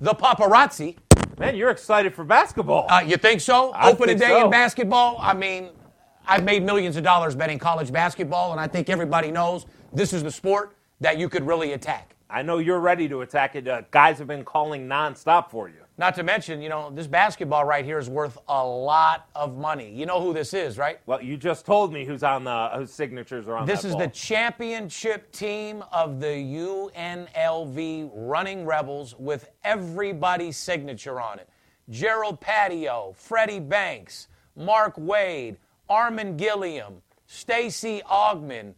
the Paparazzi. Man, you're excited for basketball. Uh, you think so? I Opening think day so. in basketball. I mean, I've made millions of dollars betting college basketball, and I think everybody knows this is the sport that you could really attack. I know you're ready to attack it. Uh, guys have been calling nonstop for you. Not to mention, you know, this basketball right here is worth a lot of money. You know who this is, right? Well, you just told me who's on the whose signatures are on This is ball. the championship team of the UNLV Running Rebels with everybody's signature on it. Gerald Paddio, Freddie Banks, Mark Wade, Armen Gilliam, Stacey Augmon,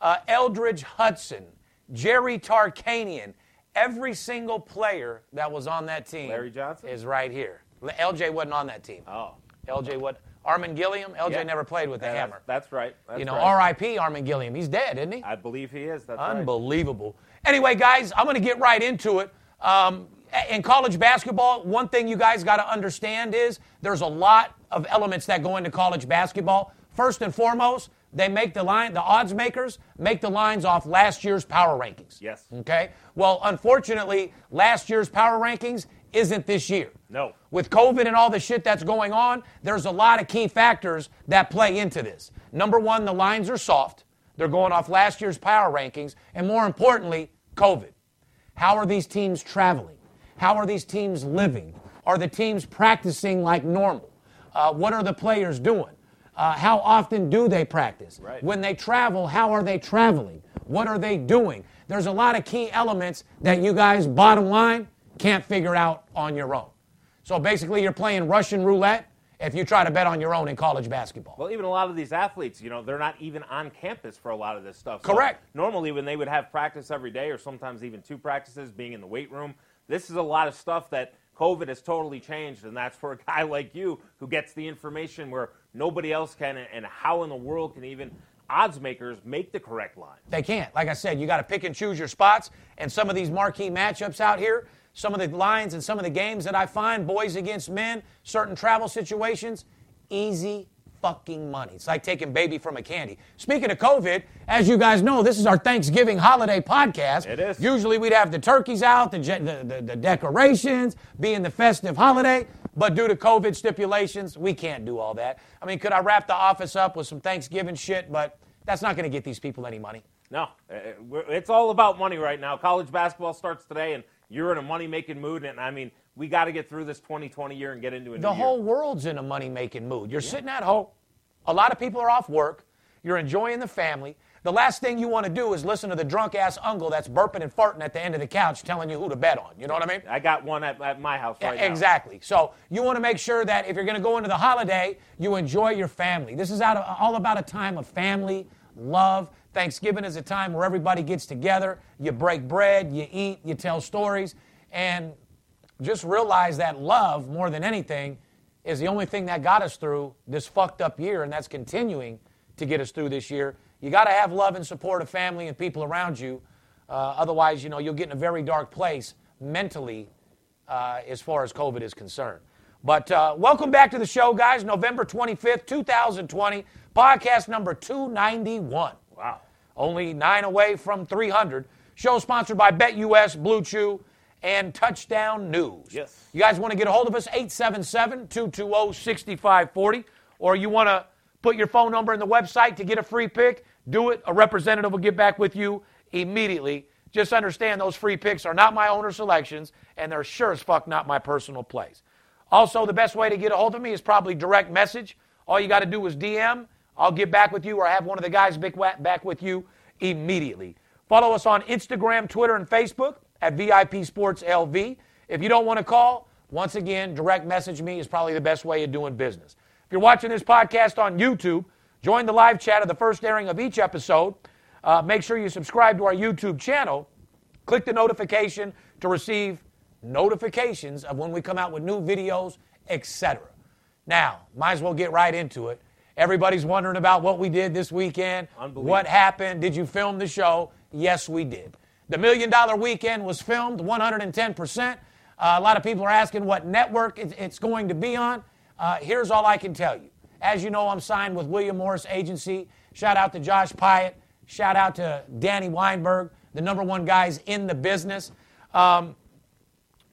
uh, Eldridge Hudson, Jerry Tarkanian. Every single player that was on that team Larry Johnson? is right here. LJ wasn't on that team. Oh, LJ what? Armen Gilliam? LJ Yeah. never played with the Yeah, hammer. That's right. That's You know, right. R.I.P. Armen Gilliam. He's dead, isn't he? I believe he is. That's right. Unbelievable. Anyway, guys, I'm going to get right into it. Um, in college basketball, one thing you guys got to understand is there's a lot of elements that go into college basketball. First and foremost, they make the line, the odds makers make the lines off last year's power rankings. Yes. Okay. Well, unfortunately, last year's power rankings isn't this year. No. With COVID and all the shit that's going on, there's a lot of key factors that play into this. Number one, the lines are soft. They're going off last year's power rankings. And more importantly, COVID. How are these teams traveling? How are these teams living? Are the teams practicing like normal? Uh, what are the players doing? Uh, how often do they practice? Right. When they travel, how are they traveling? What are they doing? There's a lot of key elements that you guys, bottom line, can't figure out on your own. So basically, you're playing Russian roulette if you try to bet on your own in college basketball. Well, even a lot of these athletes, you know, they're not even on campus for a lot of this stuff. So Correct. normally, when they would have practice every day, or sometimes even two practices, being in the weight room, this is a lot of stuff that COVID has totally changed, and that's for a guy like you who gets the information where nobody else can, and how in the world can even odds makers make the correct line? They can't. Like I said, you got to pick and choose your spots. And some of these marquee matchups out here, some of the lines and some of the games that I find, boys against men, certain travel situations, easy fucking money. It's like taking baby from a candy. Speaking of COVID, as you guys know, this is our Thanksgiving holiday podcast. It is. Usually we'd have the turkeys out, the, the, the, the decorations, being the festive holiday. But due to COVID stipulations, we can't do all that. I mean, could I wrap the office up with some Thanksgiving shit? But that's not going to get these people any money. No, uh, it's all about money right now. College basketball starts today, and you're in a money-making mood. And I mean, we got to get through this 2020 year and get into a new The year. whole world's in a money making mood. You're sitting at home. A lot of people are off work. You're enjoying the family. The last thing you want to do is listen to the drunk ass uncle that's burping and farting at the end of the couch telling you who to bet on. You know what I mean? I got one at, at my house right now. Exactly. So you want to make sure that if you're going to go into the holiday, you enjoy your family. This is out of, all about a time of family, love. Thanksgiving is a time where everybody gets together. You break bread, you eat, you tell stories, and just realize that love, more than anything, is the only thing that got us through this fucked up year, and that's continuing to get us through this year. You got to have love and support of family and people around you. Uh, otherwise, you know, you'll get in a very dark place mentally uh, as far as COVID is concerned. But uh, welcome back to the show, guys. November 25th, 2020, podcast number 291. Wow. Only nine away from 300. Show sponsored by BetUS, Blue Chew, and Touchdown News. Yes. You guys want to get a hold of us? 877 220 6540. Or you want to put your phone number in the website to get a free pick? Do it. A representative will get back with you immediately. Just understand those free picks are not my owner selections, and they're sure as fuck not my personal plays. Also, the best way to get a hold of me is probably direct message. All you got to do is DM. I'll get back with you or have one of the guys back with you immediately. Follow us on Instagram, Twitter, and Facebook at VIP Sports LV. If you don't want to call, once again, direct message me is probably the best way of doing business. If you're watching this podcast on YouTube, join the live chat of the first airing of each episode. Uh, make sure you subscribe to our YouTube channel. Click the notification to receive notifications of when we come out with new videos, etc. Now, might as well get right into it. Everybody's wondering about what we did this weekend. What happened? Did you film the show? Yes, we did. The Million Dollar Weekend was filmed 110%. Uh, a lot of people are asking what network it's going to be on. Uh, here's all I can tell you. As you know, I'm signed with William Morris Agency. Shout out to Josh Pyatt. Shout out to Danny Weinberg, the number one guys in the business. Um,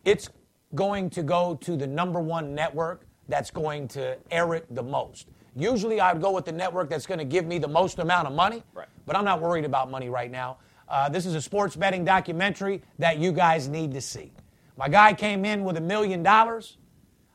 it's going to go to the number one network that's going to air it the most. Usually, I'd go with the network that's going to give me the most amount of money, right. but I'm not worried about money right now. Uh, this is a sports betting documentary that you guys need to see. My guy came in with a million dollars,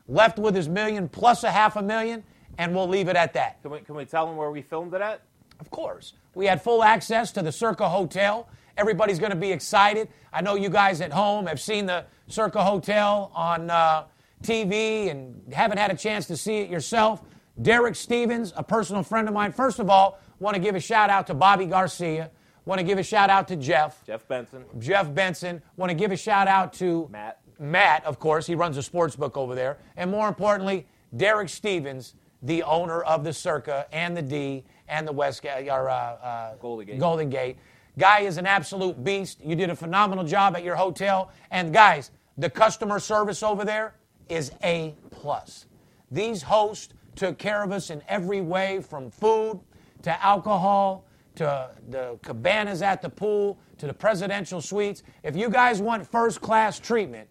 left with his million plus a half a million, and we'll leave it at that. Can we, can we tell them where we filmed it at? Of course. We had full access to the Circa Hotel. Everybody's going to be excited. I know you guys at home have seen the Circa Hotel on uh, TV and haven't had a chance to see it yourself. Derek Stevens, a personal friend of mine. First of all, want to give a shout out to Bobby Garcia. Want to give a shout out to Jeff. Jeff Benson. Jeff Benson. Want to give a shout out to Matt. Matt, of course. He runs a sports book over there. And more importantly, Derek Stevens, the owner of the Circa and the D and the West or, uh, uh, Golden Gate. Golden Gate. Guy is an absolute beast. You did a phenomenal job at your hotel. And guys, the customer service over there is A plus. These hosts took care of us in every way, from food to alcohol to the cabanas at the pool to the presidential suites. If you guys want first class treatment,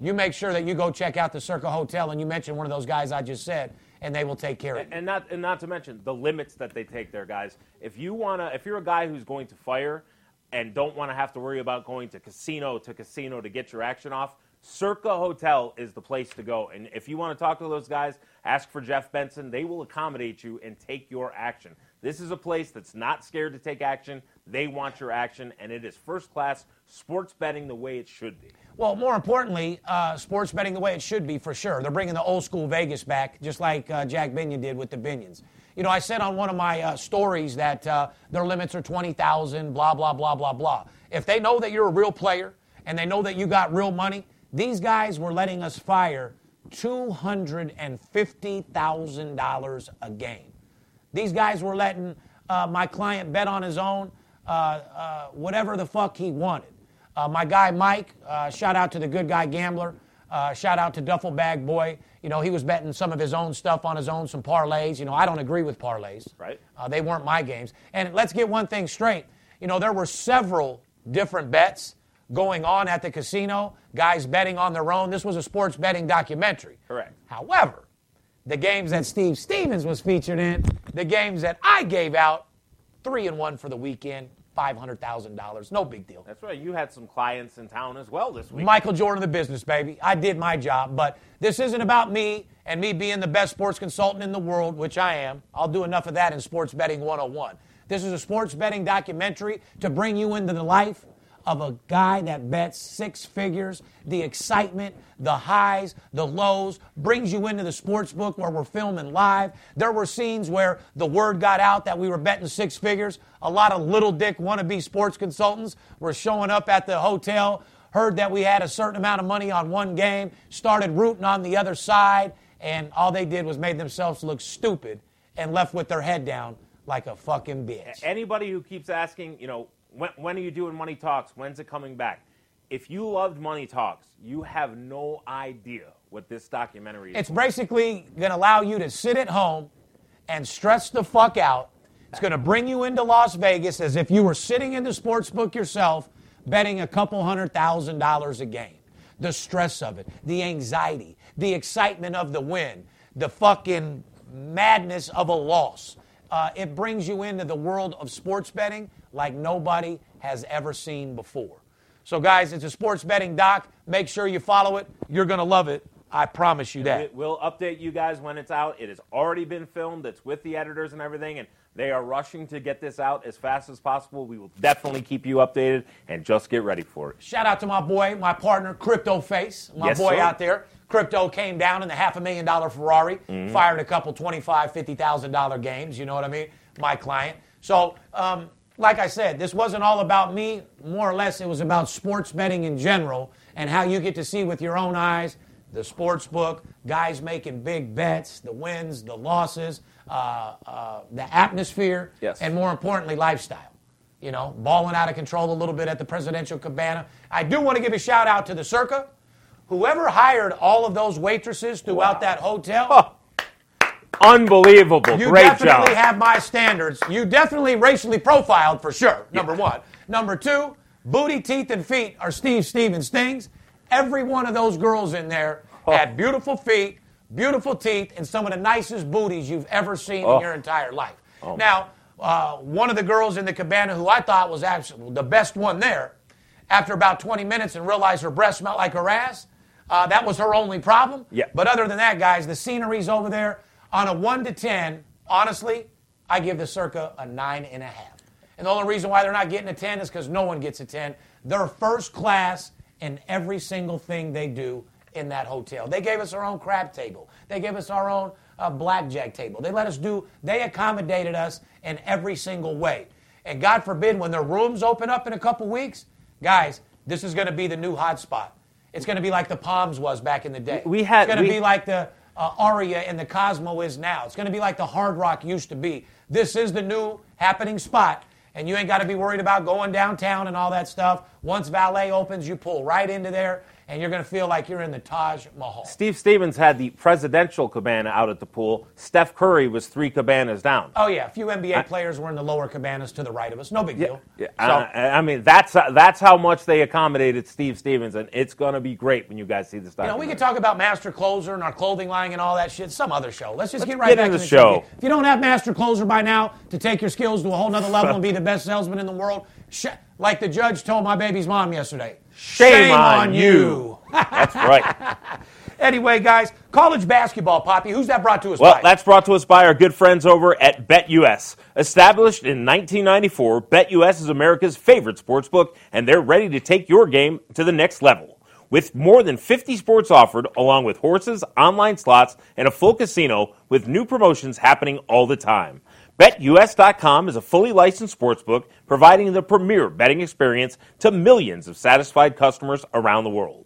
you make sure that you go check out the Circa Hotel and you mention one of those guys I just said, and they will take care of you. And not and not to mention the limits that they take there, guys. If you wanna, if you're a guy who's going to fire and don't want to have to worry about going to casino to casino to get your action off, Circa Hotel is the place to go. And if you want to talk to those guys, ask for Jeff Benson. They will accommodate you and take your action. This is a place that's not scared to take action. They want your action, and it is first class sports betting the way it should be. Well, more importantly, uh, sports betting the way it should be for sure. They're bringing the old school Vegas back, just like uh, Jack Binion did with the Binions. You know, I said on one of my uh, stories that uh, their limits are 20,000, blah, blah, blah, blah, blah. If they know that you're a real player and they know that you got real money, these guys were letting us fire $250,000 a game. These guys were letting uh, my client bet on his own, uh, uh, whatever the fuck he wanted. Uh, my guy Mike, uh, shout out to the good guy gambler. Uh, shout out to Duffel Bag Boy. You know, he was betting some of his own stuff on his own, some parlays. You know, I don't agree with parlays. Right. they weren't my games. And let's get one thing straight. You know, there were several different bets going on at the casino, guys betting on their own. This was a sports betting documentary. Correct. However, the games that Steve Stevens was featured in, the games that I gave out, three and one for the weekend, $500,000. No big deal. That's right. You had some clients in town as well this week. Michael Jordan, the business, baby. I did my job, but this isn't about me and me being the best sports consultant in the world, which I am. I'll do enough of that in Sports Betting 101. This is a sports betting documentary to bring you into the life of a guy that bets six figures, the excitement, the highs, the lows, brings you into the sports book where we're filming live. There were scenes where the word got out that we were betting six figures. A lot of little dick wannabe sports consultants were showing up at the hotel, heard that we had a certain amount of money on one game, started rooting on the other side, and all they did was made themselves look stupid and left with their head down like a fucking bitch. Anybody who keeps asking, you know, when, when are you doing Money Talks? When's it coming back? If you loved Money Talks, you have no idea what this documentary is. It's basically going to allow you to sit at home and stress the fuck out. It's going to bring you into Las Vegas as if you were sitting in the sports book yourself, betting a couple hundred thousand dollars a game. The stress of it, the anxiety, the excitement of the win, the fucking madness of a loss. Uh, it brings you into the world of sports betting like nobody has ever seen before. So, guys, it's a sports betting doc. Make sure you follow it. You're going to love it. I promise you that. We- We'll update you guys when it's out. It has already been filmed. It's with the editors and everything, and they are rushing to get this out as fast as possible. We will definitely keep you updated, and just get ready for it. Shout out to my boy, my partner, Crypto Face, my Yes, boy sir. out there. Crypto came down in the half a million dollar Ferrari, Mm-hmm. fired a couple twenty-five, fifty thousand dollar games. You know what I mean? My client. So, um, like I said, this wasn't all about me. More or less, it was about sports betting in general and how you get to see with your own eyes the sports book, guys making big bets, the wins, the losses, uh, uh, the atmosphere, Yes. and more importantly, lifestyle you know, balling out of control a little bit at the presidential cabana. I do want to give a shout out to the Circa. Whoever hired all of those waitresses throughout that hotel, Unbelievable. you Great definitely job. have my standards. You definitely racially profiled for sure, number one. Number two, booty, teeth, and feet are Steve Stevens things. Every one of those girls in there Oh. had beautiful feet, beautiful teeth, and some of the nicest booties you've ever seen Oh. in your entire life. Now, uh, one of the girls in the cabana who I thought was absolutely the best one there, after about 20 minutes and realized her breath smelled like her ass, uh, that was her only problem. Yeah. But other than that, guys, the scenery's over there. On a 1 to 10, honestly, I give the circa a 9.5. And the only reason why they're not getting a 10 is because no one gets a 10. They're first class in every single thing they do in that hotel. They gave us our own crab table. They gave us our own uh, blackjack table. They let us do, they accommodated us in every single way. And God forbid, when their rooms open up in a couple weeks, guys, this is going to be the new hotspot. It's going to be like the Palms was back in the day. We had- It's going to we- be like the uh, Aria and the Cosmo is now. It's going to be like the Hard Rock used to be. This is the new happening spot, and you ain't got to be worried about going downtown and all that stuff. Once Valet opens, you pull right into there, and you're going to feel like you're in the Taj Mahal. Steve Stevens had the presidential cabana out at the pool. Steph Curry was three cabanas down. Oh yeah, a few NBA players were in the lower cabanas to the right of us. No big deal. Yeah, So- I, I mean that's that's how much they accommodated Steve Stevens, and it's gonna be great when you guys see this. You know, we could talk about Master Closer and our clothing line and all that shit some other show. Let's just Let's get right get back into to the show. TV. If you don't have Master Closer by now to take your skills to a whole nother level and be the best salesman in the world, sh- like the judge told my baby's mom yesterday, Shame on you. That's right. Anyway, guys, college basketball, Poppy. Who's that brought to us Well, by? that's brought to us by our good friends over at BetUS. Established in 1994, BetUS is America's favorite sports book, and they're ready to take your game to the next level. With more than 50 sports offered, along with horses, online slots, and a full casino, with new promotions happening all the time. BetUS.com is a fully licensed sportsbook providing the premier betting experience to millions of satisfied customers around the world.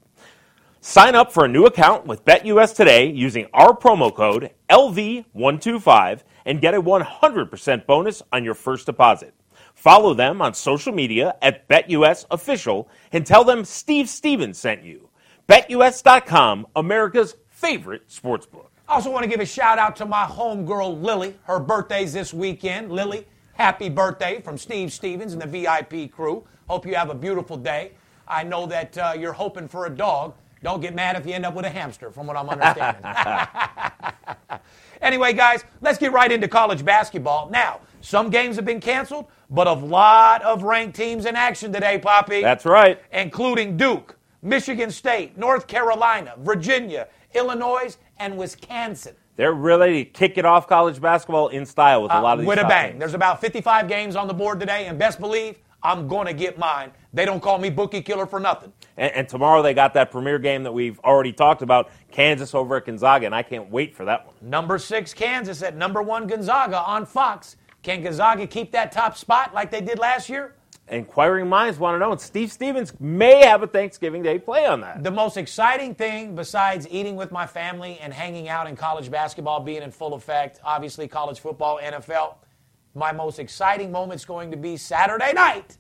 Sign up for a new account with BetUS today using our promo code LV125 and get a 100% bonus on your first deposit. Follow them on social media at BetUS Official and tell them Steve Stevens sent you. BetUS.com, America's favorite sportsbook. I also want to give a shout out to my homegirl Lily. Her birthday's this weekend. Lily, happy birthday from Steve Stevens and the VIP crew. Hope you have a beautiful day. I know that uh, you're hoping for a dog. Don't get mad if you end up with a hamster, from what I'm understanding. anyway, guys, let's get right into college basketball. Now, some games have been canceled, but a lot of ranked teams in action today, Poppy That's right. including Duke, Michigan State, North Carolina, Virginia, Illinois, and Wisconsin. They're really kicking off college basketball in style with a lot of these Uh, with a bang. teams. There's about 55 games on the board today, and best believe I'm going to get mine. They don't call me bookie killer for nothing. And, and tomorrow they got that premier game that we've already talked about, Kansas over at Gonzaga, and I can't wait for that one. Number six, Kansas at number one, Gonzaga on Fox. Can Gonzaga keep that top spot like they did last year? Inquiring minds want to know, and Steve Stevens may have a Thanksgiving Day play on that. The most exciting thing, besides eating with my family and hanging out in college basketball being in full effect, obviously college football, NFL, my most exciting moment's going to be Saturday night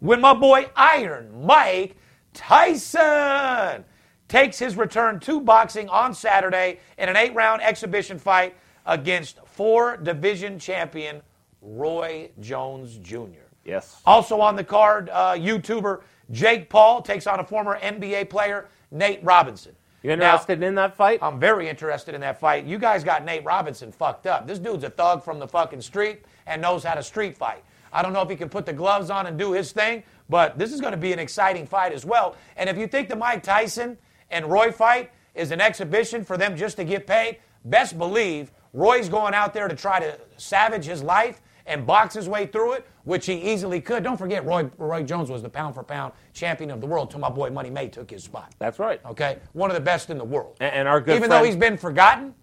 when my boy Iron Mike Tyson takes his return to boxing on Saturday in an eight round exhibition fight against four division champion Roy Jones Jr. Yes. Also on the card, uh, YouTuber Jake Paul takes on a former NBA player, Nate Robinson. You interested in that fight? I'm very interested in that fight. You guys got Nate Robinson fucked up. This dude's a thug from the fucking street and knows how to street fight. I don't know if he can put the gloves on and do his thing, but this is going to be an exciting fight as well. And if you think the Mike Tyson and Roy fight is an exhibition for them just to get paid, best believe Roy's going out there to try to savage his life and box his way through it, which he easily could. Don't forget, Roy, Roy Jones was the pound for pound champion of the world till my boy Money May took his spot. That's right. Okay? One of the best in the world. And, and our good Even friend, though he's been forgotten,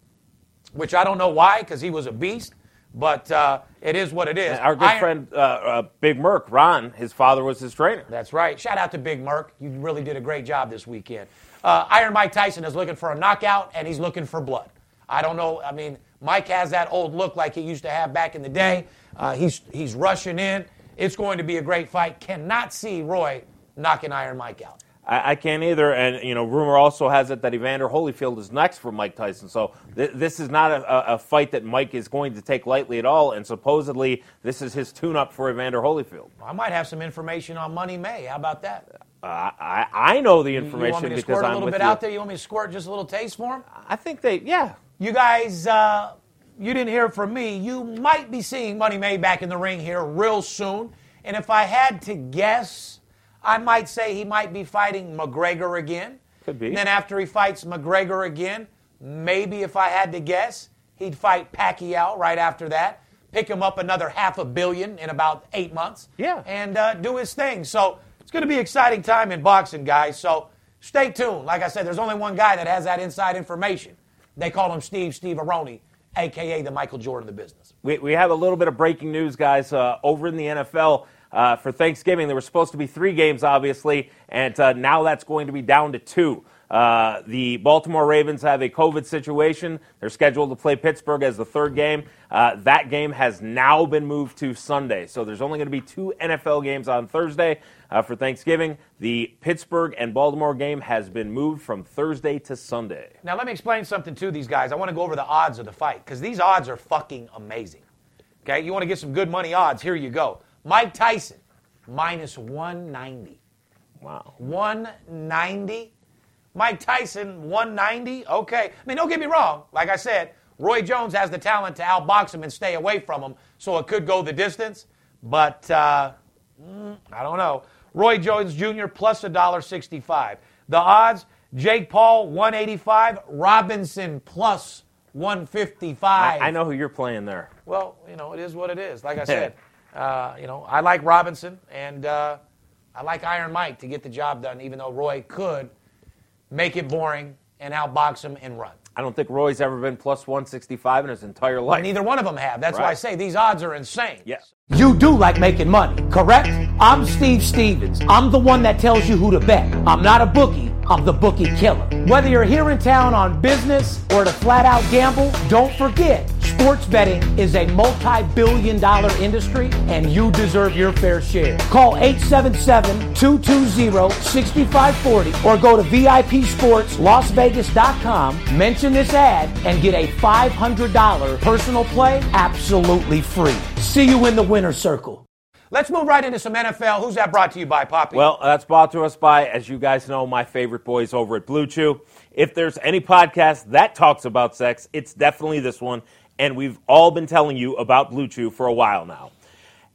which I don't know why, because he was a beast, but uh, it is what it is. our good Iron- friend uh, uh, Big Merc, Ron, his father was his trainer. That's right. Shout out to Big Merc. You really did a great job this weekend. Uh, Iron Mike Tyson is looking for a knockout, and he's looking for blood. I don't know. I mean, Mike has that old look like he used to have back in the day. Uh, he's he's rushing in. It's going to be a great fight. Cannot see Roy knocking Iron Mike out. I, I can't either. And, you know, rumor also has it that Evander Holyfield is next for Mike Tyson. So th- this is not a, a, fight that Mike is going to take lightly at all. And supposedly this is his tune up for Evander Holyfield. I might have some information on Money May. How about that? Uh, I, I know the information You information want me to because squirt a I'm little with bit you. out there? You want me to squirt just a little taste for him? I think they, yeah. You guys, uh, you didn't hear from me. You might be seeing Money May back in the ring here real soon. And if I had to guess, I might say he might be fighting McGregor again. Could be. And then after he fights McGregor again, maybe if I had to guess, he'd fight Pacquiao right after that. Pick him up another half a billion in about eight months. Yeah. And uh, do his thing. So it's going to be an exciting time in boxing, guys. So stay tuned. Like I said, there's only one guy that has that inside information. They call him Steve Steve Aroni, a.k.a. the Michael Jordan of the business. We, we have a little bit of breaking news, guys. Uh, over in the NFL uh, for Thanksgiving, there were supposed to be three games, obviously, and uh, now that's going to be down to two. Uh, the Baltimore Ravens have a COVID situation. They're scheduled to play Pittsburgh as the third game. Uh, that game has now been moved to Sunday. So there's only going to be two NFL games on Thursday uh, for Thanksgiving. The Pittsburgh and Baltimore game has been moved from Thursday to Sunday. Now, let me explain something to these guys. I want to go over the odds of the fight because these odds are fucking amazing. Okay, you want to get some good money odds? Here you go. Mike Tyson, minus 190. Wow. 190. Mike Tyson, 190. Okay. I mean, don't get me wrong. Like I said, Roy Jones has the talent to outbox him and stay away from him, so it could go the distance. But uh, mm, I don't know. Roy Jones Jr. plus $1.65. The odds Jake Paul, 185. Robinson plus 155. I know who you're playing there. Well, you know, it is what it is. Like I said, uh, you know, I like Robinson and uh, I like Iron Mike to get the job done, even though Roy could make it boring and outbox him and run. I don't think Roy's ever been plus 165 in his entire life. Neither one of them have. That's why I say these odds are insane. Yes. You do like making money, correct? I'm Steve Stevens. I'm the one that tells you who to bet. I'm not a bookie. I'm the bookie killer. Whether you're here in town on business or to flat out gamble, don't forget, sports betting is a multi-billion dollar industry and you deserve your fair share. Call 877-220-6540 or go to VIPSportsLasVegas.com, mention this ad and get a $500 personal play absolutely free. See you in the winner's circle. Let's move right into some NFL. Who's that brought to you by, Poppy? Well, that's brought to us by, as you guys know, my favorite boys over at Blue Chew. If there's any podcast that talks about sex, it's definitely this one. And we've all been telling you about Blue Chew for a while now.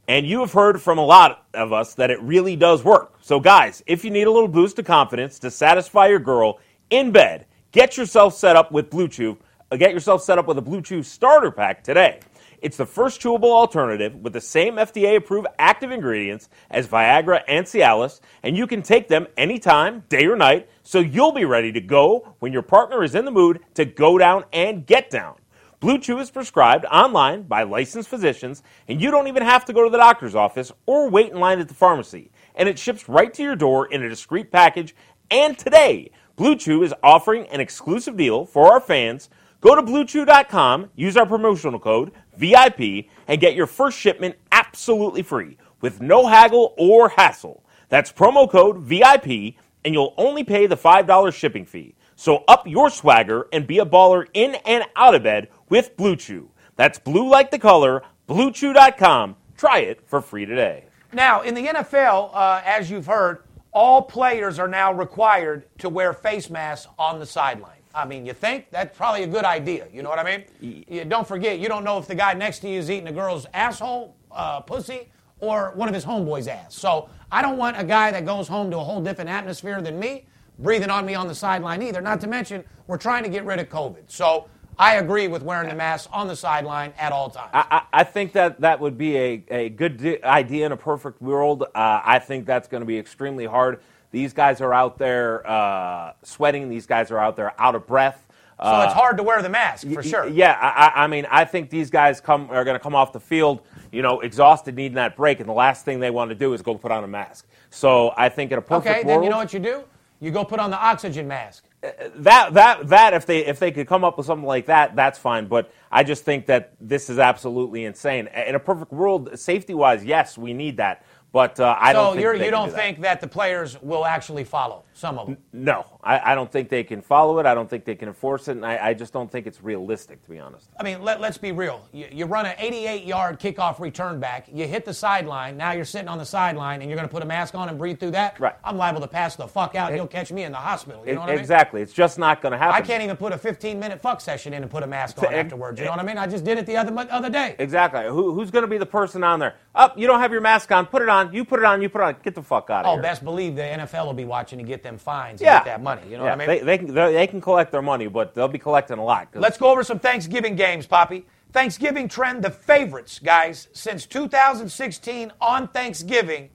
And you have heard from a lot of us that it really does work. So, guys, if you need a little boost of confidence to satisfy your girl in bed, get yourself set up with Blue Chew. uh, Get yourself set up with a Blue Chew starter pack today. It's the first chewable alternative with the same FDA approved active ingredients as Viagra and Cialis, and you can take them anytime, day or night, so you'll be ready to go when your partner is in the mood to go down and get down. Blue Chew is prescribed online by licensed physicians, and you don't even have to go to the doctor's office or wait in line at the pharmacy. And it ships right to your door in a discreet package. And today, Blue Chew is offering an exclusive deal for our fans. Go to bluechew.com, use our promotional code VIP, and get your first shipment absolutely free with no haggle or hassle. That's promo code VIP, and you'll only pay the $5 shipping fee. So up your swagger and be a baller in and out of bed with Blue Chew. That's blue like the color, bluechew.com. Try it for free today. Now, in the NFL, uh, as you've heard, all players are now required to wear face masks on the sideline. I mean, you think that's probably a good idea. You know what I mean? You, don't forget, you don't know if the guy next to you is eating a girl's asshole, uh, pussy, or one of his homeboys' ass. So I don't want a guy that goes home to a whole different atmosphere than me breathing on me on the sideline either. Not to mention, we're trying to get rid of COVID. So I agree with wearing the mask on the sideline at all times. I, I, I think that that would be a, a good di- idea in a perfect world. Uh, I think that's going to be extremely hard. These guys are out there uh, sweating. These guys are out there out of breath. so it's hard to wear the mask for sure. Yeah, I, I- I mean, I think these guys come are going to come off the field, you know, exhausted, needing that break, and the last thing they want to do is go put on a mask. So I think in a perfect Okay, world, then you know what you do? You go put on the oxygen mask. That that that if they if they could come up with something like that, that's fine. But I just think that this is absolutely insane. In a perfect world, safety wise, yes, we need that. But uh, I don't. So think you're, they you don't do that. think that the players will actually follow some of them? No, I, I don't think they can follow it. I don't think they can enforce it, and I, I just don't think it's realistic, to be honest. I mean, let, let's be real. You, you run an 88 yard kickoff return back, you hit the sideline, now you're sitting on the sideline, and you're going to put a mask on and breathe through that? Right. I'm liable to pass the fuck out, and you'll catch me in the hospital. You know what I mean? exactly, it's just not going to happen. I can't even put a 15 minute fuck session in and put a mask on Ex- afterwards. You know what I mean? I just did it the other, other day. Exactly. Who, who's going to be the person on there? Up, you don't have your mask on. Put it on. You put it on. You put it on. Get the fuck out of Oh, here. Oh, best believe the NFL will be watching to get them fines and Yeah. get that money. You know Yeah, what I mean? They, they, can, they, can collect their money, but they'll be collecting a lot. Let's go over some Thanksgiving games, Poppy. Thanksgiving trend, the favorites, guys, since 2016 on Thanksgiving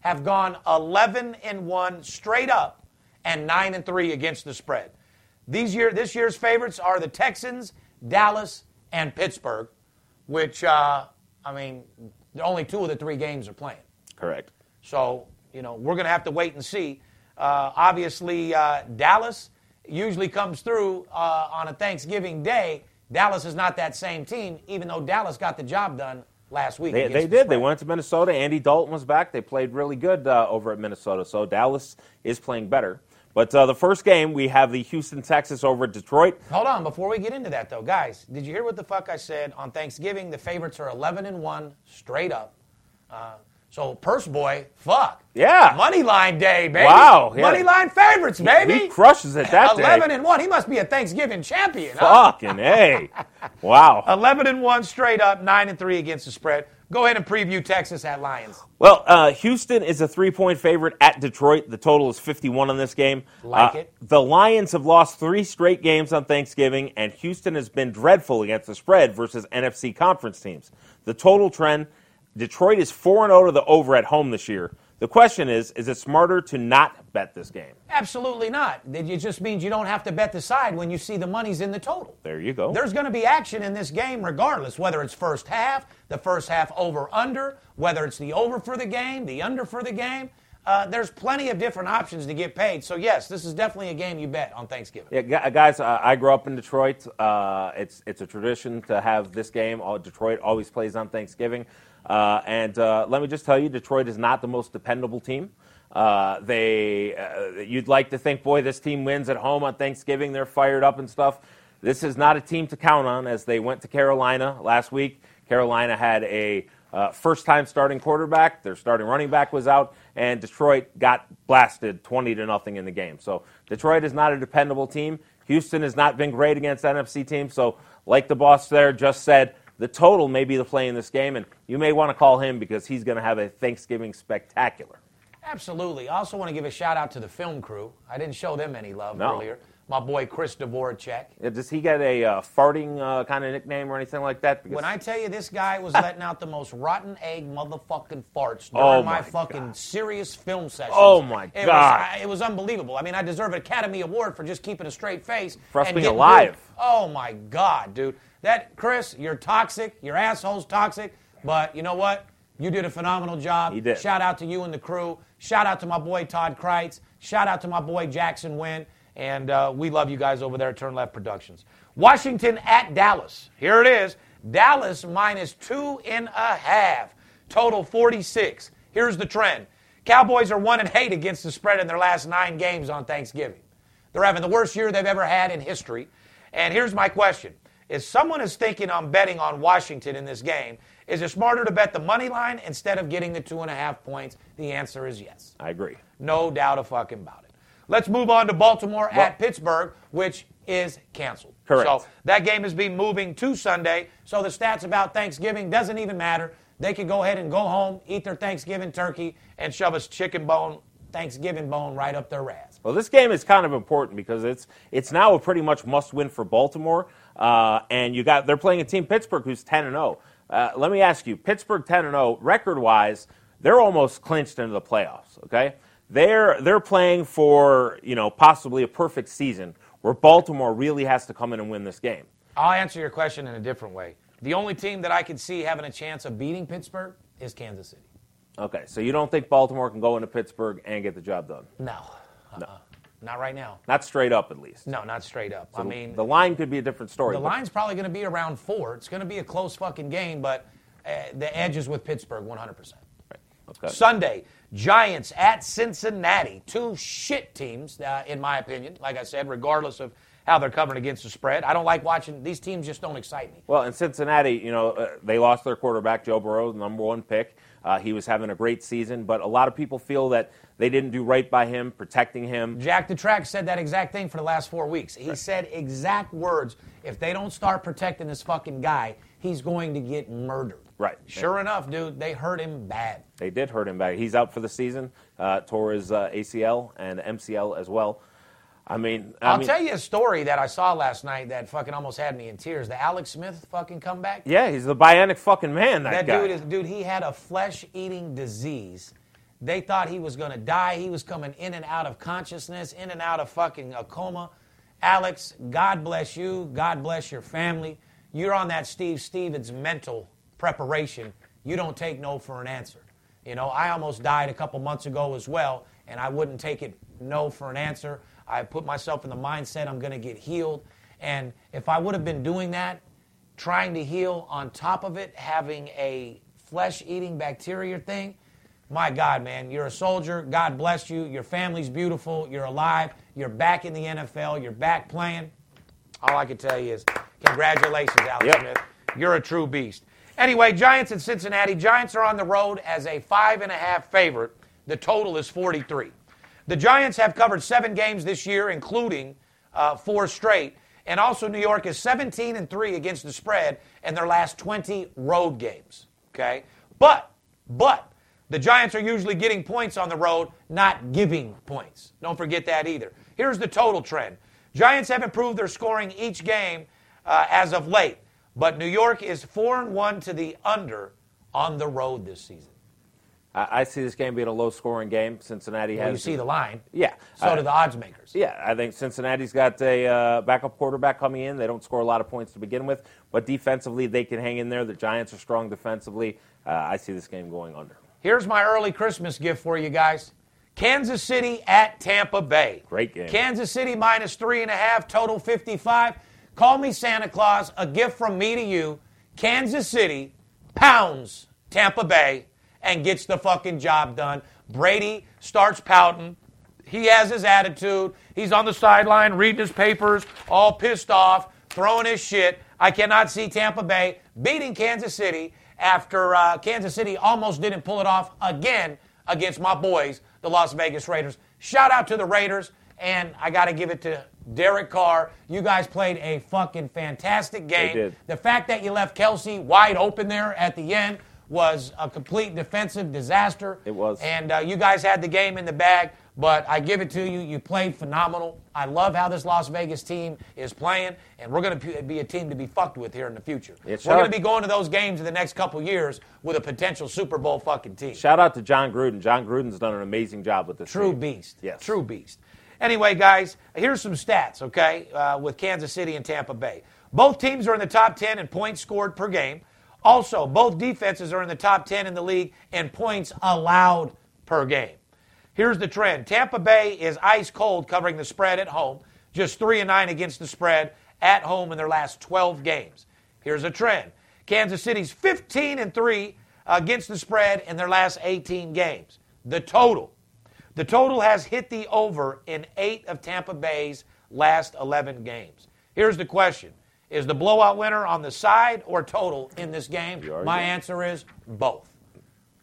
have gone 11 and 1 straight up and 9 and 3 against the spread. These year, this year's favorites are the Texans, Dallas, and Pittsburgh, which, uh, I mean, the only two of the three games are playing. Correct. So, you know, we're going to have to wait and see. Uh, obviously, uh, Dallas usually comes through uh, on a Thanksgiving day. Dallas is not that same team, even though Dallas got the job done last week. They, they the did. They went to Minnesota. Andy Dalton was back. They played really good uh, over at Minnesota. So Dallas is playing better. But uh, the first game, we have the Houston Texas over at Detroit. Hold on, before we get into that though, guys, did you hear what the fuck I said on Thanksgiving? The favorites are 11 and 1 straight up. So, Purse Boy, fuck. Yeah. Money line day, baby. Wow, yeah. Money line favorites, baby. He crushes it that day. 11 and 1. He must be a Thanksgiving champion. huh? Fucking A. Wow. 11 and 1 straight up, 9 and 3 against the spread. Go ahead and preview Texas at Lions. Well, uh, Houston is a three point favorite at Detroit. The total is 51 in this game. Like Uh, it. The Lions have lost three straight games on Thanksgiving, and Houston has been dreadful against the spread versus NFC conference teams. The total trend Detroit is 4 0 to the over at home this year. The question is is it smarter to not bet this game? Absolutely not. It just means you don't have to bet the side when you see the money's in the total. There you go. There's going to be action in this game regardless, whether it's first half, the first half over under, whether it's the over for the game, the under for the game. Uh, there's plenty of different options to get paid. So, yes, this is definitely a game you bet on Thanksgiving. Yeah, guys, uh, I grew up in Detroit. Uh, it's it's a tradition to have this game. All, Detroit always plays on Thanksgiving, uh, and uh, let me just tell you, Detroit is not the most dependable team. Uh, they, you'd like to think, boy, this team wins at home on Thanksgiving. They're fired up and stuff. This is not a team to count on. As they went to Carolina last week, Carolina had a first-time starting quarterback. Their starting running back was out, and Detroit got blasted 20 to nothing in the game. So Detroit is not a dependable team. Houston has not been great against NFC teams. So, like the boss there just said, the total may be the play in this game, and you may want to call him because he's going to have a Thanksgiving spectacular. Absolutely. I also want to give a shout out to the film crew. I didn't show them any love No. earlier. My boy Chris Dvorak. Does he get a uh, farting uh, kind of nickname or anything like that? Because When I tell you this guy was letting out the most rotten egg motherfucking farts during Oh, my, my fucking God. serious film sessions. Oh, my it God. Was, I- it was unbelievable. I mean, I deserve an Academy Award for just keeping a straight face. For us and being getting alive. Oh my God, dude. That Chris, you're toxic. Your asshole's toxic. But you know what? You did a phenomenal job. He did. Shout out to you and the crew. Shout out to my boy Todd Kreitz. Shout out to my boy Jackson Wynn. And uh, we love you guys over there at Turn Left Productions. Washington at Dallas. Here it is. Dallas minus two and a half. Total 46. Here's the trend. Cowboys are one and eight against the spread in their last nine games on Thanksgiving. They're having the worst year they've ever had in history. And here's my question. If someone is thinking on betting on Washington in this game, is it smarter to bet the money line instead of getting the two and a half points? The answer is yes. I agree. No doubt a fucking about it. Let's move on to Baltimore at Pittsburgh, which is canceled. Correct. So that game is being moving to Sunday. So the stats about Thanksgiving doesn't even matter. They could go ahead and go home, eat their Thanksgiving turkey, and shove a chicken bone, Thanksgiving bone right up their ass. Well, this game is kind of important because it's it's now a pretty much must win for Baltimore, uh, and you got they're playing a team Pittsburgh who's ten and zero. Uh, let me ask you, Pittsburgh ten and zero record wise, they're almost clinched into the playoffs. Okay, they're they're playing for you know possibly a perfect season where Baltimore really has to come in and win this game. I'll answer your question in a different way. The only team that I could see having a chance of beating Pittsburgh is Kansas City. Okay, so you don't think Baltimore can go into Pittsburgh and get the job done? No. Uh-uh. No. Not right now. Not straight up, at least. No, not straight up. I mean, the line could be a different story. the line's probably going to be around four. It's going to be a close fucking game, but uh, the edge is with Pittsburgh 100%. Right, Okay. Sunday, Giants at Cincinnati. Two shit teams, uh, in my opinion, like I said, regardless of how they're covering against the spread. I don't like watching, these teams just don't excite me. Well, in Cincinnati, you know, uh, they lost their quarterback, Joe Burrow, the number one pick. Uh, he was having a great season, but a lot of people feel that they didn't do right by him, protecting him. Jack the Track said that exact thing for the last four weeks. He said exact words. If they don't start protecting this fucking guy, he's going to get murdered. Right. Sure enough, dude, they hurt him bad. They did hurt him bad. He's out for the season, uh, tore his uh, ACL and MCL as well. I mean, I I'll mean, tell you a story that I saw last night that fucking almost had me in tears. The Alex Smith fucking comeback. yeah, he's the bionic fucking man. That, That guy. dude is dude. He had a flesh-eating disease. They thought he was going to die. He was coming in and out of consciousness, in and out of fucking a coma. Alex, God bless you. God bless your family. You're on that Steve Stevens mental preparation. You don't take no for an answer. You know, I almost died a couple months ago as well, and I wouldn't take it no for an answer. I put myself in the mindset I'm going to get healed. And if I would have been doing that, trying to heal on top of it, having a flesh eating bacteria thing. My God, man, you're a soldier. God bless you. Your family's beautiful. You're alive. You're back in the NFL. You're back playing. All I can tell you is congratulations, Alex Yep. Smith. You're a true beast. Anyway, Giants in Cincinnati. Giants are on the road as a five and a half favorite. The total is 43. The Giants have covered seven games this year, including uh, four straight. And also, New York is 17 and 3 against the spread in their last 20 road games. Okay? But, but, the Giants are usually getting points on the road, not giving points. Don't forget that either. Here's the total trend Giants have improved their scoring each game uh, as of late, but New York is 4 and 1 to the under on the road this season. I, I see this game being a low-scoring game. Cincinnati Well, has. you see the line. Yeah. So Uh, do the odds makers. Yeah, I think Cincinnati's got a uh, backup quarterback coming in. They don't score a lot of points to begin with, but defensively they can hang in there. The Giants are strong defensively. Uh, I see this game going under. Here's my early Christmas gift for you guys Kansas City at Tampa Bay. Great game. Kansas City minus three and a half, total 55. Call me Santa Claus, a gift from me to you. Kansas City pounds Tampa Bay and gets the fucking job done. Brady starts pouting. He has his attitude. He's on the sideline reading his papers, all pissed off, throwing his shit. I cannot see Tampa Bay beating Kansas City after uh, Kansas City almost didn't pull it off again against my boys, the Las Vegas Raiders. Shout out to the Raiders, and I got to give it to Derek Carr. You guys played a fucking fantastic game. did. The fact that you left Kelce wide open there at the end was a complete defensive disaster. It was. And uh, you guys had the game in the bag, but I give it to you. You played phenomenal. I love how this Las Vegas team is playing, and we're going to be a team to be fucked with here in the future. It's we're going to be going to those games in the next couple years with a potential Super Bowl fucking team. Shout out to Jon Gruden. Jon Gruden's done an amazing job with this. True team. beast. Yes. True beast. Anyway, guys, here's some stats, okay, uh, with Kansas City and Tampa Bay. Both teams are in the top 10 in points scored per game. Also, both defenses are in the top 10 in the league in points allowed per game. Here's the trend Tampa Bay is ice cold covering the spread at home, just 3 and 9 against the spread at home in their last 12 games. Here's a trend Kansas City's 15 and 3 against the spread in their last 18 games. The total the total has hit the over in eight of Tampa Bay's last 11 games. Here's the question Is the blowout winner on the side or total in this game? My answer is both.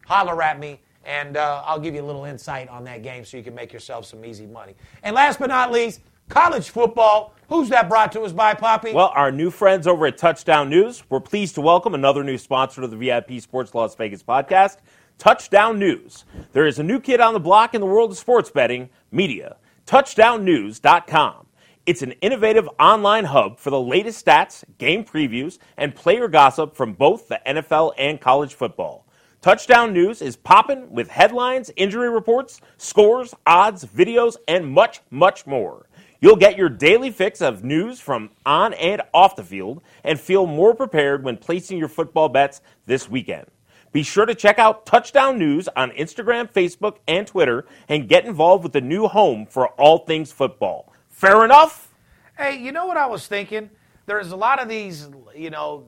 Holler at me, and uh, I'll give you a little insight on that game so you can make yourself some easy money. And last but not least, college football. Who's that brought to us by, Poppy? Well, our new friends over at Touchdown News, we're pleased to welcome another new sponsor to the VIP Sports Las Vegas podcast, Touchdown News. There is a new kid on the block in the world of sports betting, media. TouchdownNews.com. It's an innovative online hub for the latest stats, game previews, and player gossip from both the NFL and college football. Touchdown News is popping with headlines, injury reports, scores, odds, videos, and much, much more. You'll get your daily fix of news from on and off the field and feel more prepared when placing your football bets this weekend. Be sure to check out Touchdown News on Instagram, Facebook, and Twitter and get involved with the new home for all things football. Fair enough? Hey, you know what I was thinking? There's a lot of these, you know,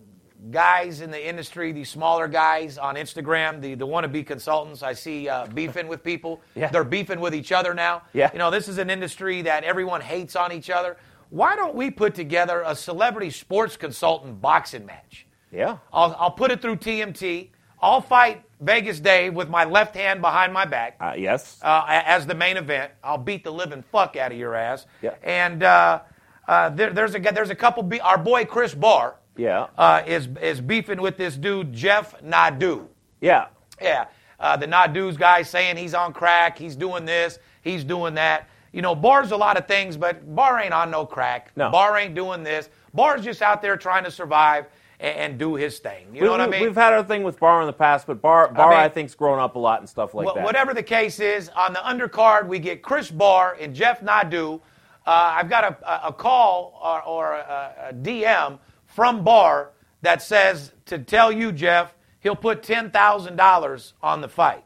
guys in the industry, these smaller guys on Instagram, the, the wannabe consultants. I see uh, beefing with people. Yeah. They're beefing with each other now. Yeah. You know, this is an industry that everyone hates on each other. Why don't we put together a celebrity sports consultant boxing match? Yeah. I'll, I'll put it through TMT. I'll fight Vegas Dave with my left hand behind my back Uh, yes. uh, as the main event. I'll beat the living fuck out of your ass. Yeah. And uh, uh, there, there's a there's a couple. Be- our boy Chris Barr. Yeah. Uh, is is beefing with this dude Jeff Nadu. yeah. Yeah. Uh, the Nadu's guy saying he's on crack. He's doing this. He's doing that. You know, Barr's a lot of things, but Barr ain't on no crack. No. Barr ain't doing this. Barr's just out there trying to survive and, do his thing. You know what I mean? We've had our thing with Barr in the past, but Barr, Barr I, mean- think's grown up a lot and stuff like Wha- that. Whatever the case is, on the undercard, we get Chris Barr and Jeff Nadu. Uh, I've got a, a- call or, or a, a DM from Barr that says to tell you, Jeff, he'll put $10,000 on the fight.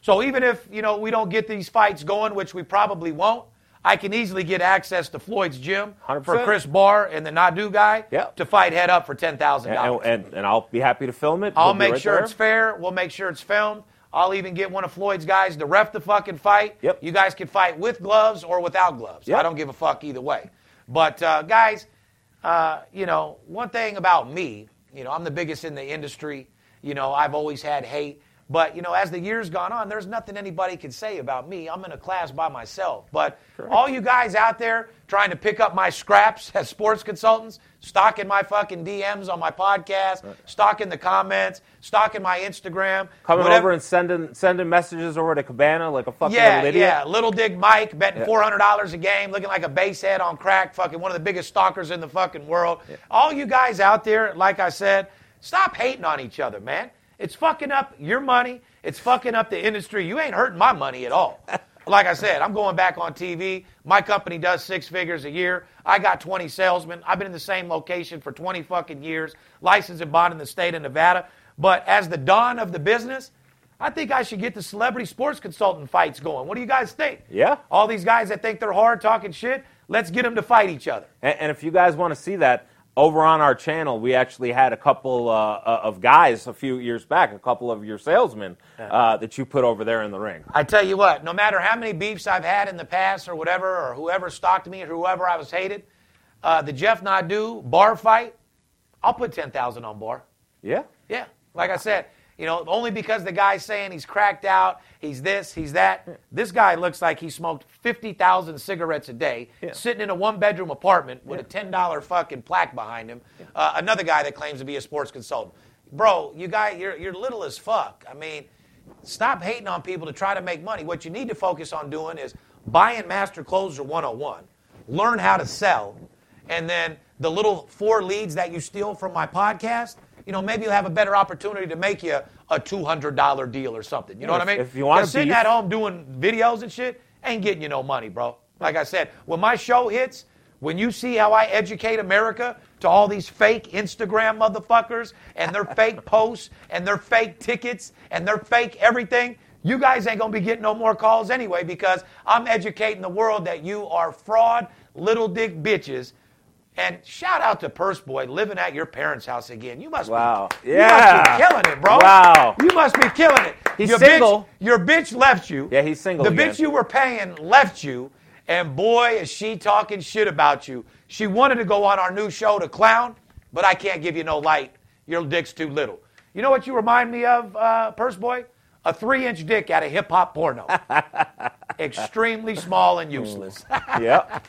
So even if, you know, we don't get these fights going, which we probably won't, I can easily get access to Floyd's gym for 100%. Chris Barr and the Nadu guy Yep. to fight head up for $10,000. and, and, and I'll be happy to film it. I'll We'll make right sure there. it's fair. We'll make sure it's filmed. I'll even get one of Floyd's guys to ref the fucking fight. Yep. You guys can fight with gloves or without gloves. Yep. I don't give a fuck either way. But uh, guys, uh, you know, one thing about me, you know, I'm the biggest in the industry. You know, I've always had hate. But, you know, as the years gone on, there's nothing anybody can say about me. I'm in a class by myself. But all you guys out there trying to pick up my scraps as sports consultants, stalking my fucking DMs on my podcast, stalking the comments, stalking my Instagram. Coming whatever- over and sending sending messages over to Cabana like a fucking yeah, little idiot. yeah. Little Dig Mike betting four hundred dollars a game, looking like a base head on crack, fucking one of the biggest stalkers in the fucking world. All you guys out there, like I said, stop hating on each other, man. It's fucking up your money. It's fucking up the industry. You ain't hurting my money at all. Like I said, I'm going back on TV. My company does six figures a year. I got 20 salesmen. I've been in the same location for 20 fucking years, licensed and bond in the state of Nevada. But as the dawn of the business, I think I should get the celebrity sports consultant fights going. What do you guys think? Yeah. All these guys that think they're hard talking shit, let's get them to fight each other. And, and if you guys want to see that, over on our channel, we actually had a couple uh, of guys a few years back, a couple of your salesmen uh, that you put over there in the ring. I tell you what, no matter how many beefs I've had in the past or whatever, or whoever stalked me or whoever I was hated, uh, the Jeff Nadu Barr fight, I'll put 10000 on Barr. Yeah. Yeah, like I said, you know, only because the guy's saying he's cracked out, he's this, he's that. This guy looks like he smoked 50,000 cigarettes a day, Yeah. sitting in a one bedroom apartment with a $10 fucking plaque behind him. Uh, another guy that claims to be a sports consultant. Bro, you guy, you're, you're little as fuck. I mean, stop hating on people to try to make money. What you need to focus on doing is buying Master Closer 101, learn how to sell, and then the little four leads that you steal from my podcast, you know, maybe you'll have a better opportunity to make you a $200 deal or something. You know Yeah, what I mean? if you wanna 'Cause sitting beef- at home doing videos and shit ain't getting you no money, bro. Like I said, when my show hits, when you see how I educate America to all these fake Instagram motherfuckers and their fake posts and their fake tickets and their fake everything, you guys ain't gonna be getting no more calls anyway because I'm educating the world that you are fraud, little dick bitches. And shout out to Purse Boy living at your parents' house again. You must Wow. be, Yeah. you must be killing it, bro. Wow. You must be killing it. He's your single. Bitch, your bitch left you. Yeah, he's single The again. bitch you were paying left you, and boy, is she talking shit about you. She wanted to go on our new show to clown, but I can't give you no light. Your dick's too little. You know what you remind me of, uh, Purse Boy? A three-inch dick out of hip-hop porno. Extremely small and useless. Yeah.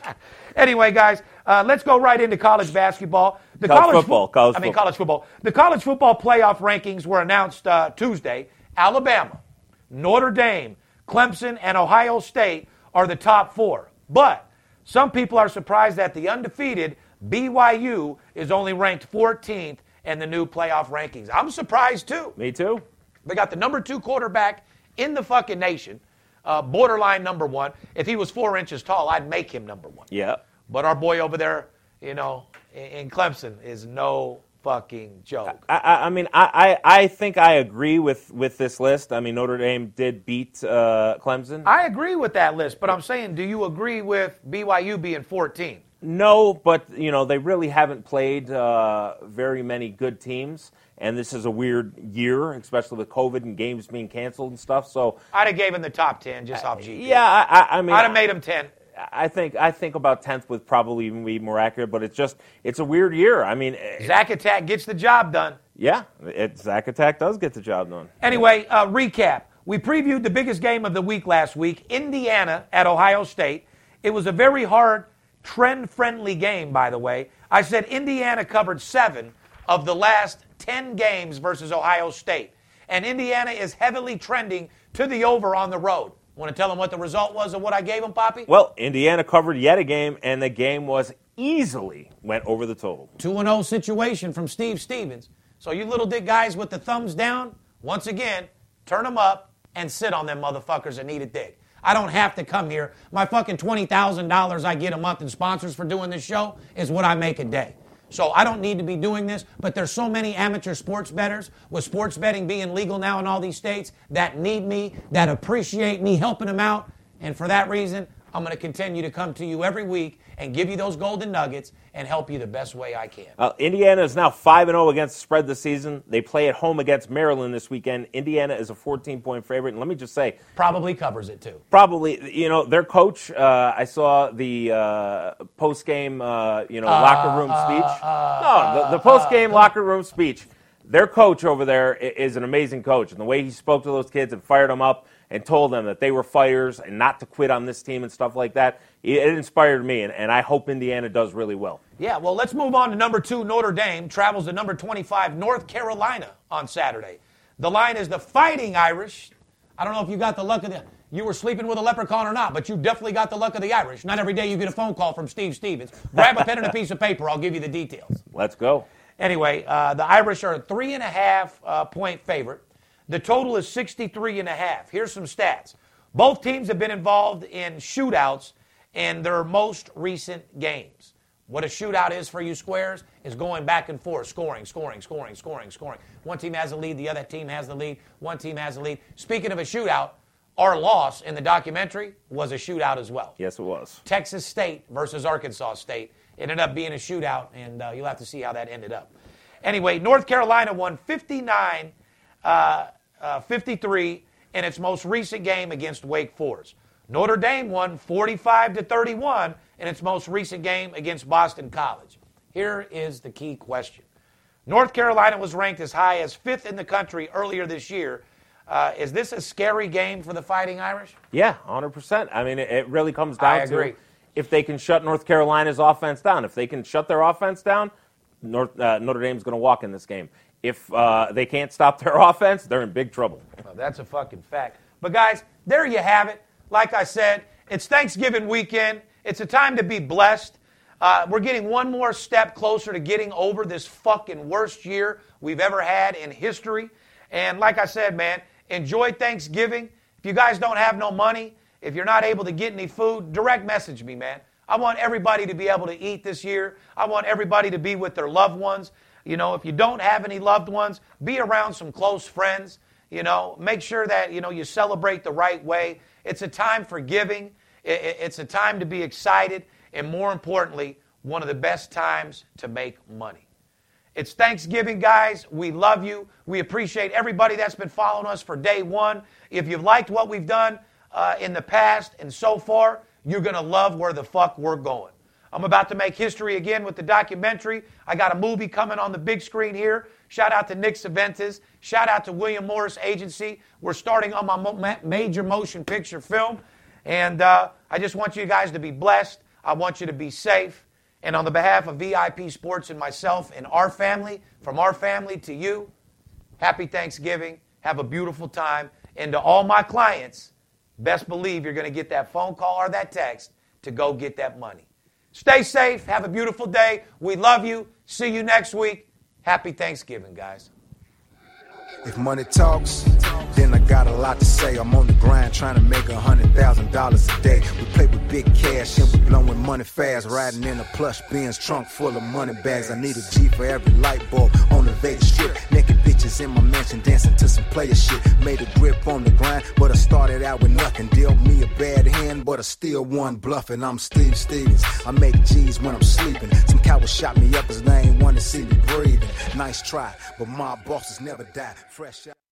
Anyway, guys, uh, let's go right into college basketball. The College fo- football, college I mean, football. college football. The college football playoff rankings were announced uh, Tuesday. Alabama, Notre Dame, Clemson, and Ohio State are the top four. But some people are surprised that the undefeated BYU is only ranked 14th in the new playoff rankings. I'm surprised too. Me too. They got the number two quarterback in the fucking nation, uh, borderline number one. If he was four inches tall, I'd make him number one. Yeah. But our boy over there, you know, in, in Clemson is no fucking joke. I, I, I mean, I, I, I think I agree with, with this list. I mean, Notre Dame did beat uh, Clemson. I agree with that list, but I'm saying, do you agree with BYU being 14? No, but you know they really haven't played uh, very many good teams, and this is a weird year, especially with COVID and games being canceled and stuff. So I'd have gave him the top 10 just off GP. yeah, I, I, mean, I'd have made him 10. I think I think about tenth would probably even be more accurate, but it's just it's a weird year. I mean, eh, Zach Attack gets the job done. yeah, it, Zach Attack does get the job done. Anyway, uh, recap. We previewed the biggest game of the week last week, Indiana at Ohio State. It was a very hard, trend friendly game, by the way. I said Indiana covered seven of the last 10 games versus Ohio State. And Indiana is heavily trending to the over on the road. Want to tell them what the result was of what I gave them, Poppy? Well, Indiana covered yet a game, and the game was easily went over the total. 2 0 situation from Steve Stevens. So, you little dick guys with the thumbs down, once again, turn them up and sit on them motherfuckers that need a dick. I don't have to come here. My fucking $20,000 I get a month in sponsors for doing this show is what I make a day. So I don't need to be doing this, but there's so many amateur sports bettors with sports betting being legal now in all these states that need me, that appreciate me helping them out. And for that reason, I'm going to continue to come to you every week and give you those golden nuggets and help you the best way I can. Uh, Indiana is now 5 0 against the spread this season. They play at home against Maryland this weekend. Indiana is a 14 point favorite. And let me just say, Probably covers it too. probably, you know, their coach, uh, I saw the uh, post game, uh, you know, locker room speech. no, the, the post game locker room speech. Their coach over there is an amazing coach. And the way he spoke to those kids and fired them up and told them that they were fighters and not to quit on this team and stuff like that, it, it inspired me. And, and I hope Indiana does really well. Yeah, well, let's move on to number two. Notre Dame travels to number 25, North Carolina, on Saturday. The line is the Fighting Irish. I don't know if you got the luck of the. You were sleeping with a leprechaun or not, but you definitely got the luck of the Irish. Not every day you get a phone call from Steve Stevens. Grab a pen and a piece of paper. I'll give you the details. Let's go. Anyway, uh, the Irish are a three and a half uh, point favorite. The total is 63 and a half. Here's some stats. Both teams have been involved in shootouts in their most recent games. What a shootout is for you squares is going back and forth, scoring, scoring, scoring, scoring, scoring. One team has the lead, the other team has the lead, one team has the lead. Speaking of a shootout, our loss in the documentary was a shootout as well. Yes, it was. Texas State versus Arkansas State. Ended up being a shootout, and uh, you'll have to see how that ended up. Anyway, North Carolina won 59 uh, uh, 53 in its most recent game against Wake Forest. Notre Dame won 45 to 31 in its most recent game against Boston College. Here is the key question. North Carolina was ranked as high as fifth in the country earlier this year. Uh, is this a scary game for the Fighting Irish? Yeah, 100%. I mean, it, it really comes down to if they can shut North Carolina's offense down. If they can shut their offense down, North, uh, Notre Dame's going to walk in this game. If uh, they can't stop their offense, they're in big trouble. Well, that's a fucking fact. But guys, there you have it. Like I said, it's Thanksgiving weekend. It's a time to be blessed. Uh, we're getting one more step closer to getting over this fucking worst year we've ever had in history. And like I said, man, enjoy Thanksgiving. If you guys don't have no money, if you're not able to get any food, direct message me, man. I want everybody to be able to eat this year. I want everybody to be with their loved ones. You know, if you don't have any loved ones, be around some close friends. You know, make sure that, you know, you celebrate the right way. It's a time for giving. It's a time to be excited. And more importantly, one of the best times to make money. It's Thanksgiving, guys. We love you. We appreciate everybody that's been following us for day one. If you've liked what we've done uh, in the past and so far, you're going to love where the fuck we're going. I'm about to make history again with the documentary. I got a movie coming on the big screen here. Shout out to Nick Saventis. Shout out to William Morris Agency. We're starting on my major motion picture film. And uh, I just want you guys to be blessed. I want you to be safe. And on the behalf of VIP Sports and myself and our family, from our family to you, happy Thanksgiving. Have a beautiful time. And to all my clients, best believe you're going to get that phone call or that text to go get that money. Stay safe. Have a beautiful day. We love you. See you next week. Happy Thanksgiving, guys. If money talks, then I got a lot to say. I'm on the grind trying to make a hundred thousand dollars a day. We play with big cash and we blowing money fast. Riding in a plush Benz trunk full of money bags. I need a G for every light bulb on the Vegas strip. Naked bitches in my mansion dancing to some player shit. Made a grip on the grind, but I started out with nothing. Dealt me a bad hand, but I still won bluffing. I'm Steve Stevens. I make G's when I'm sleeping. Some cowards shot me up as they ain't want to see me breathing. Nice try, but my bosses never die. Fresh out.